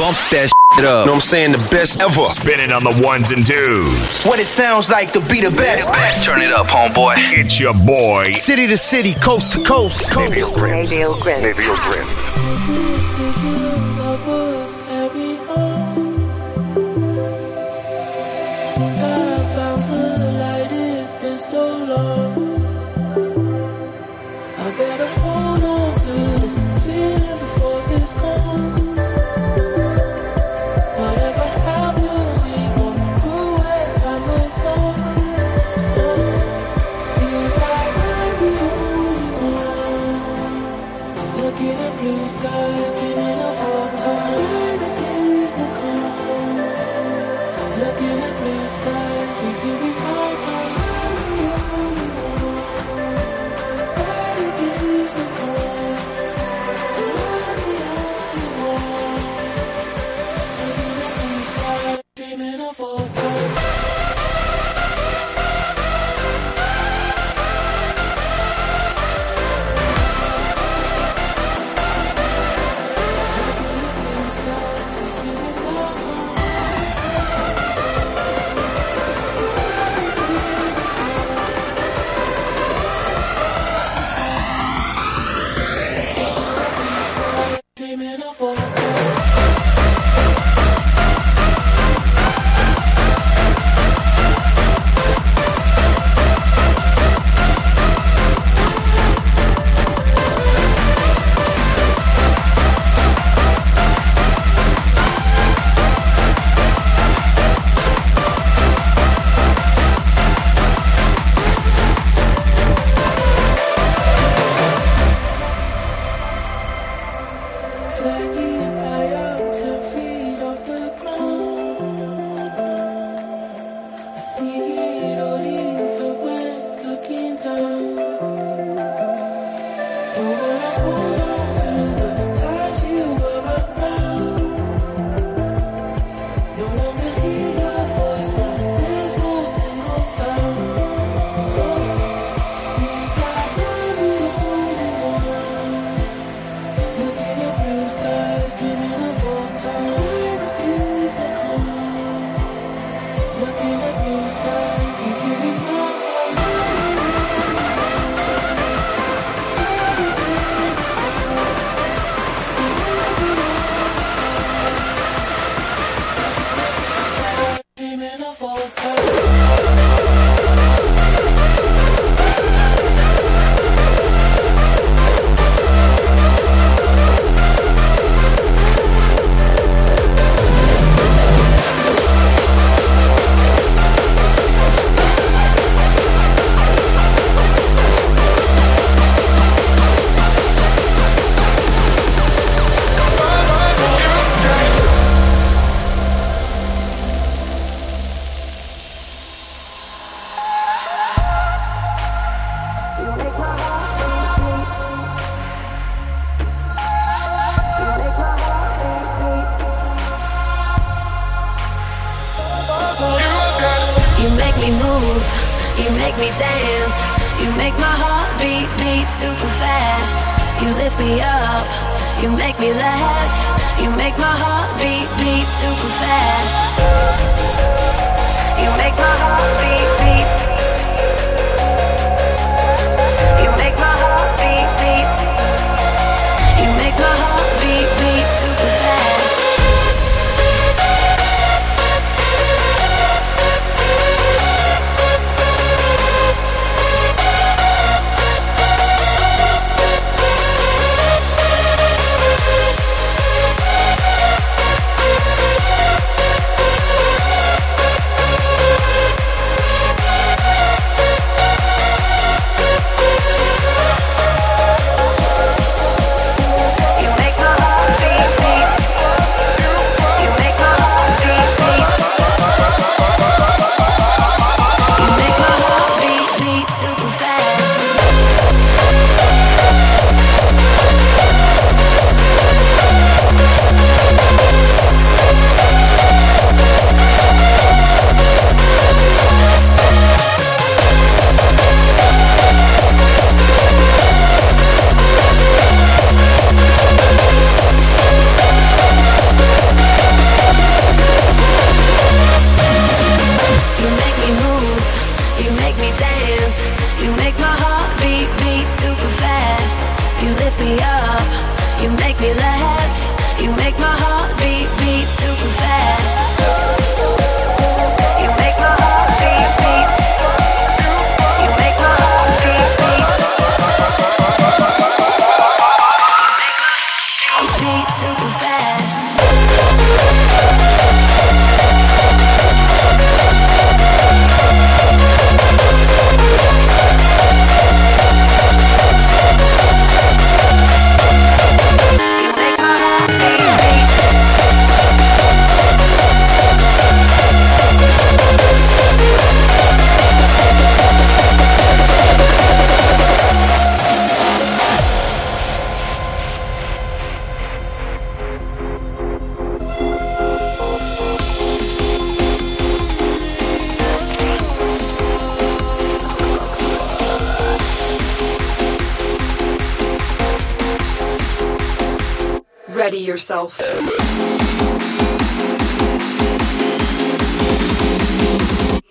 Bump that shit up. Know what I'm saying? The best ever. Spinning on the ones and twos. What it sounds like to be the best. The best. Turn it up, homeboy. It's your boy. City to city, coast to coast. coast. Maybe you'll grin. Maybe you'll. super fast. You make my heart. Yourself.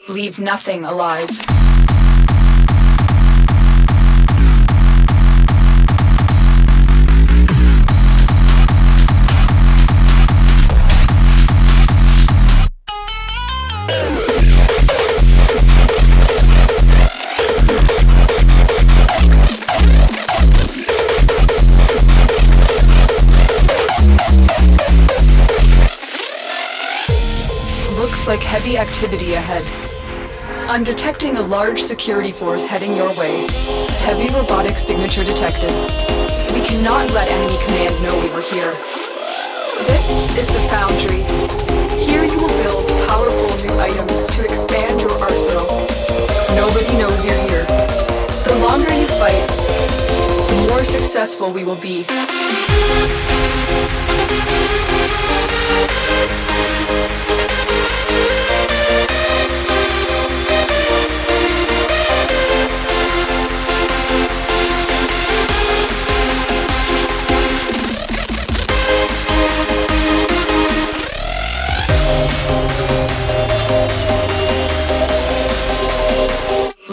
Leave nothing alive. Heavy activity ahead. I'm detecting a large security force heading your way. Heavy robotic signature detected. We cannot let enemy command know we were here. This is the Foundry. Here you will build powerful new items to expand your arsenal. Nobody knows you're here. The longer you fight, the more successful we will be.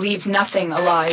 Leave nothing alive.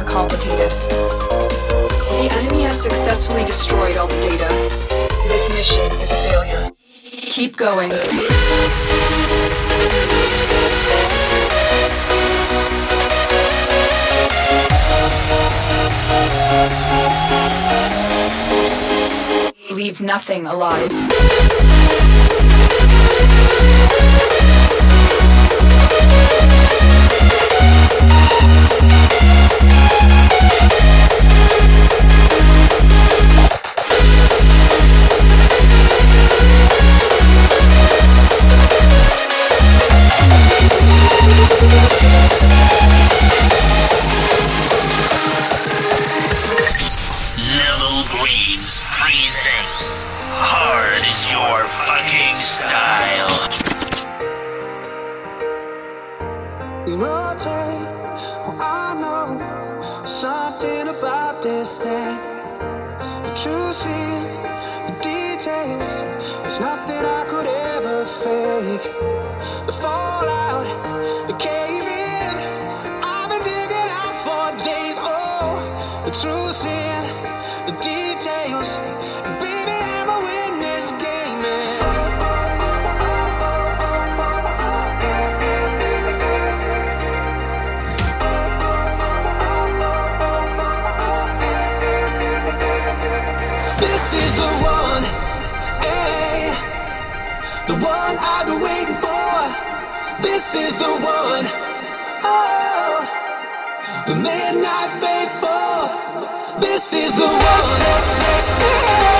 More complicated. The enemy has successfully destroyed all the data. This mission is a failure. Keep going. Leave nothing alive. Truth in the details. And baby, I'm a witness game. This is the one, hey, the one I've been waiting for. This is the one, oh, the midnight faithful. This is the one.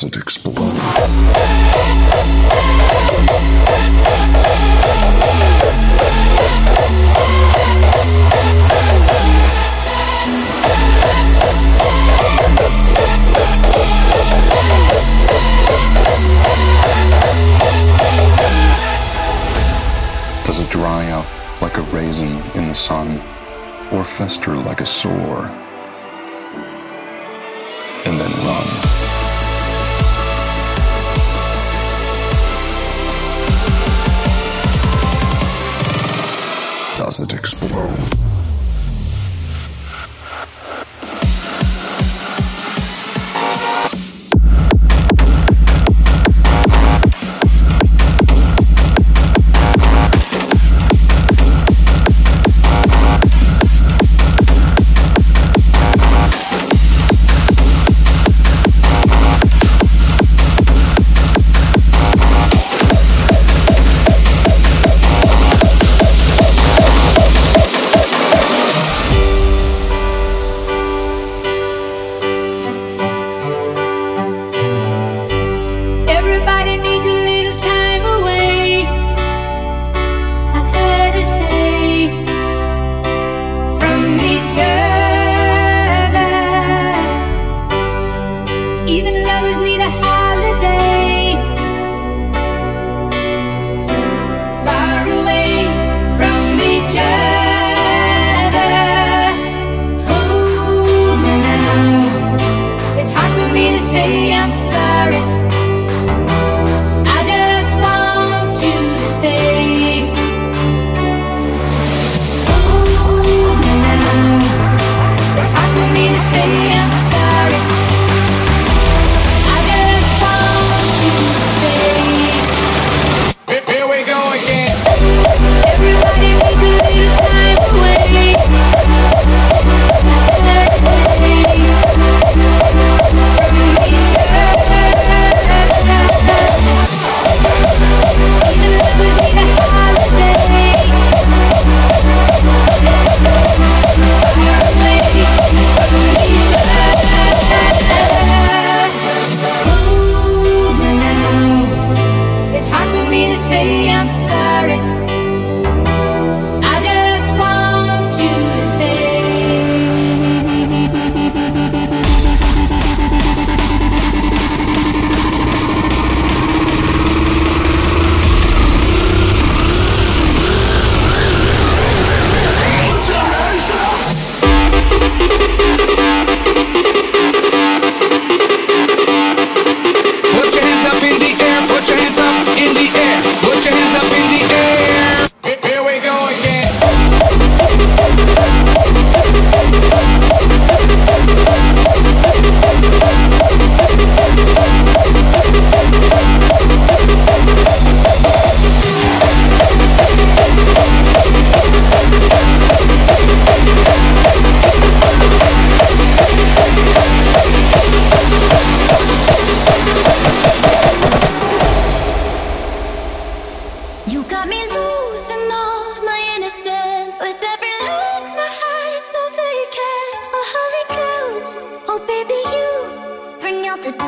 doesn't explode. Does it dry out like a raisin in the sun, or fester like a sore that explode.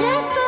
different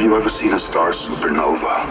Have you ever seen a star supernova?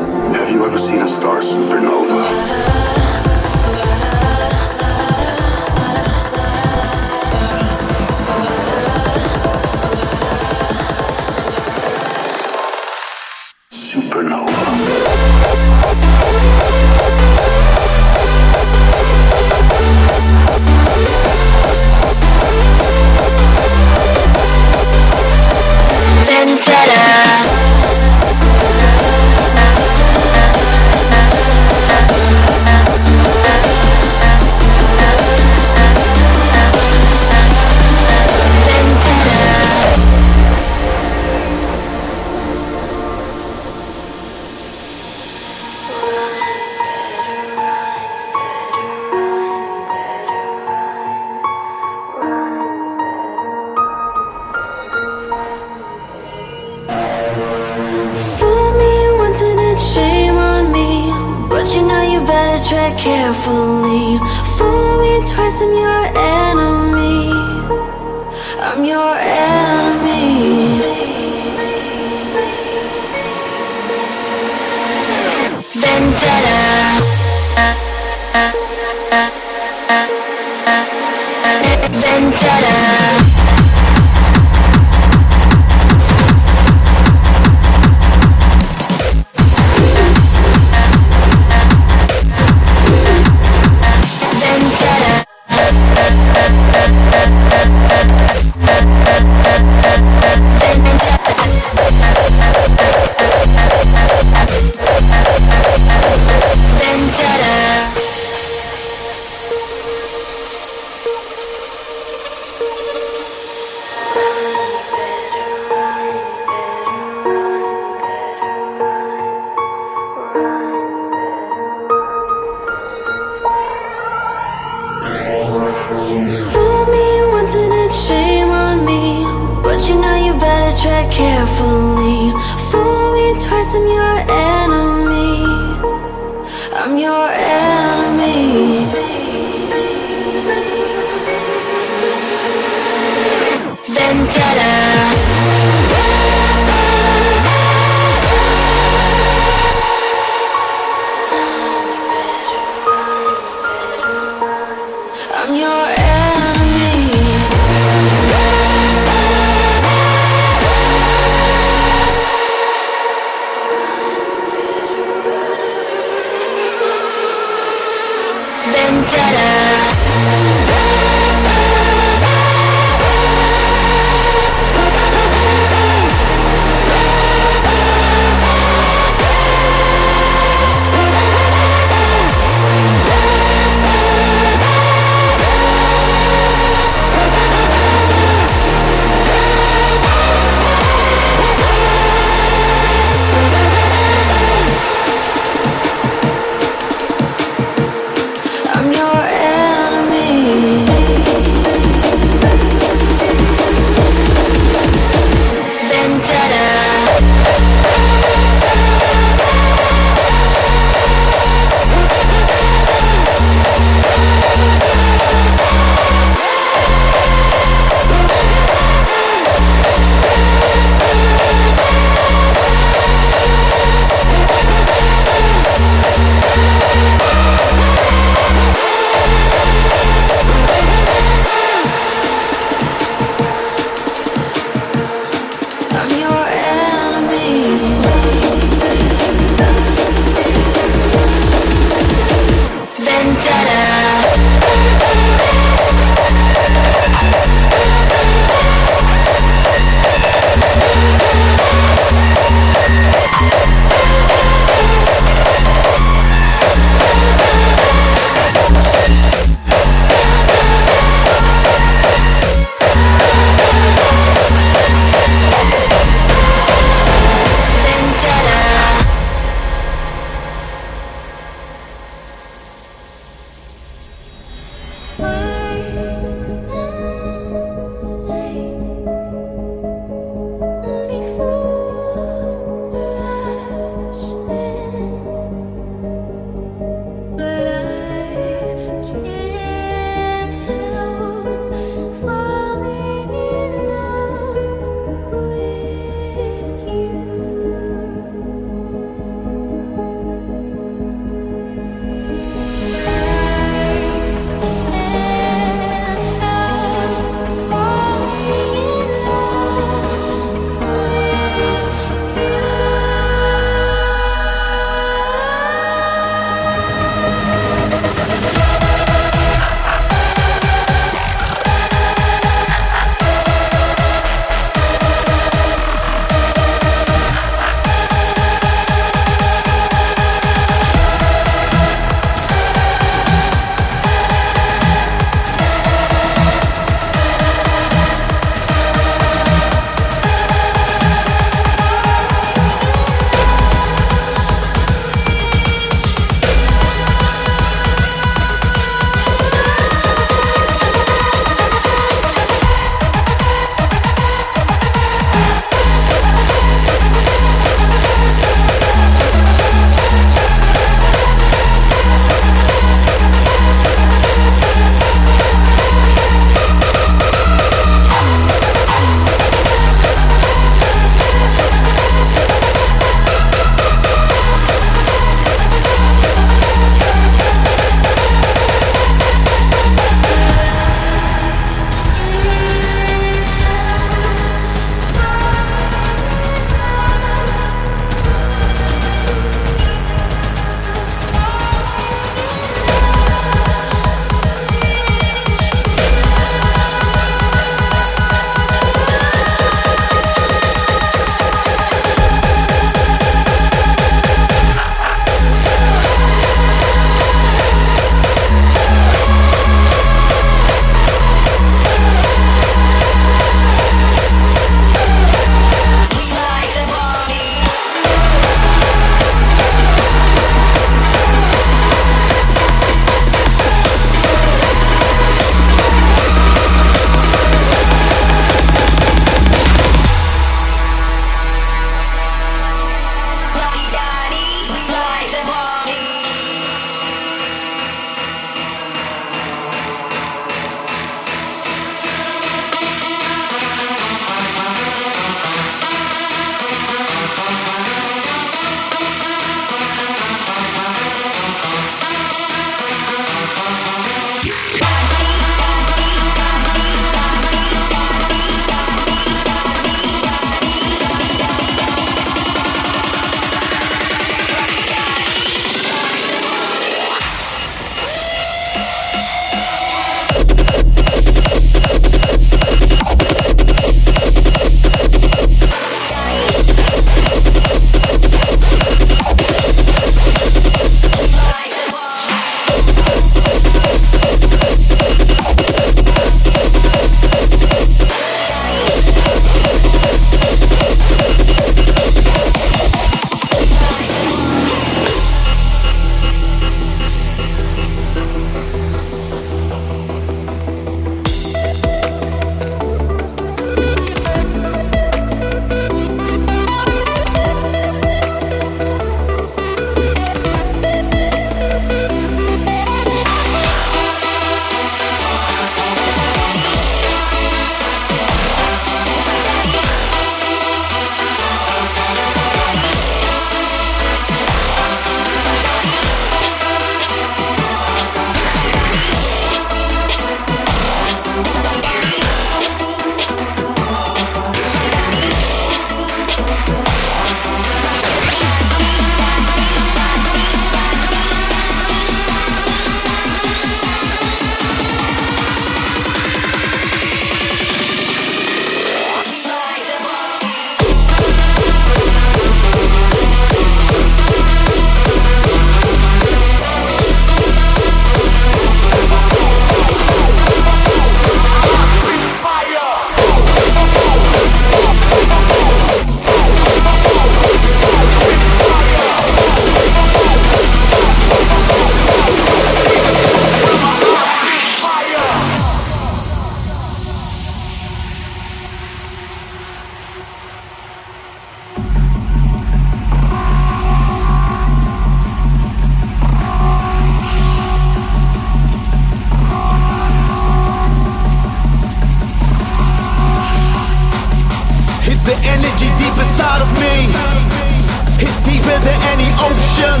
Deeper than any ocean.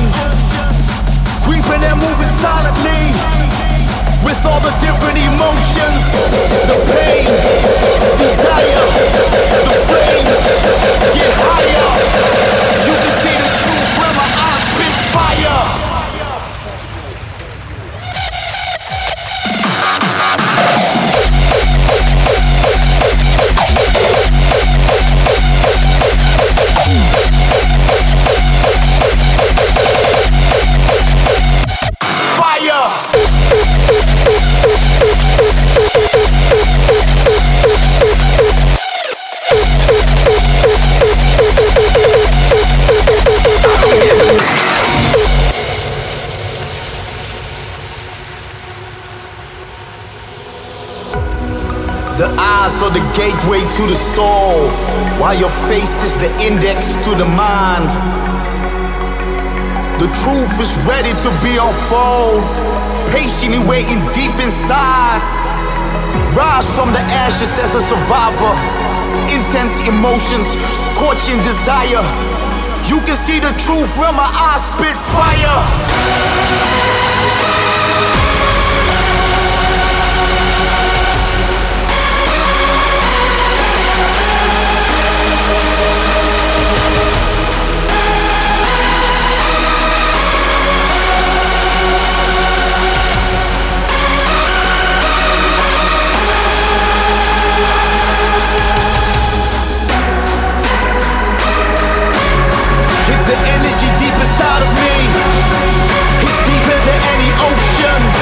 Creeping and moving silently with all the different emotions the pain, desire, the flames get higher. Eyes are the gateway to the soul, while your face is the index to the mind. The truth is ready to be unfold, patiently waiting deep inside. Rise from the ashes as a survivor, intense emotions, scorching desire. You can see the truth when my eyes spit fire. Ocean.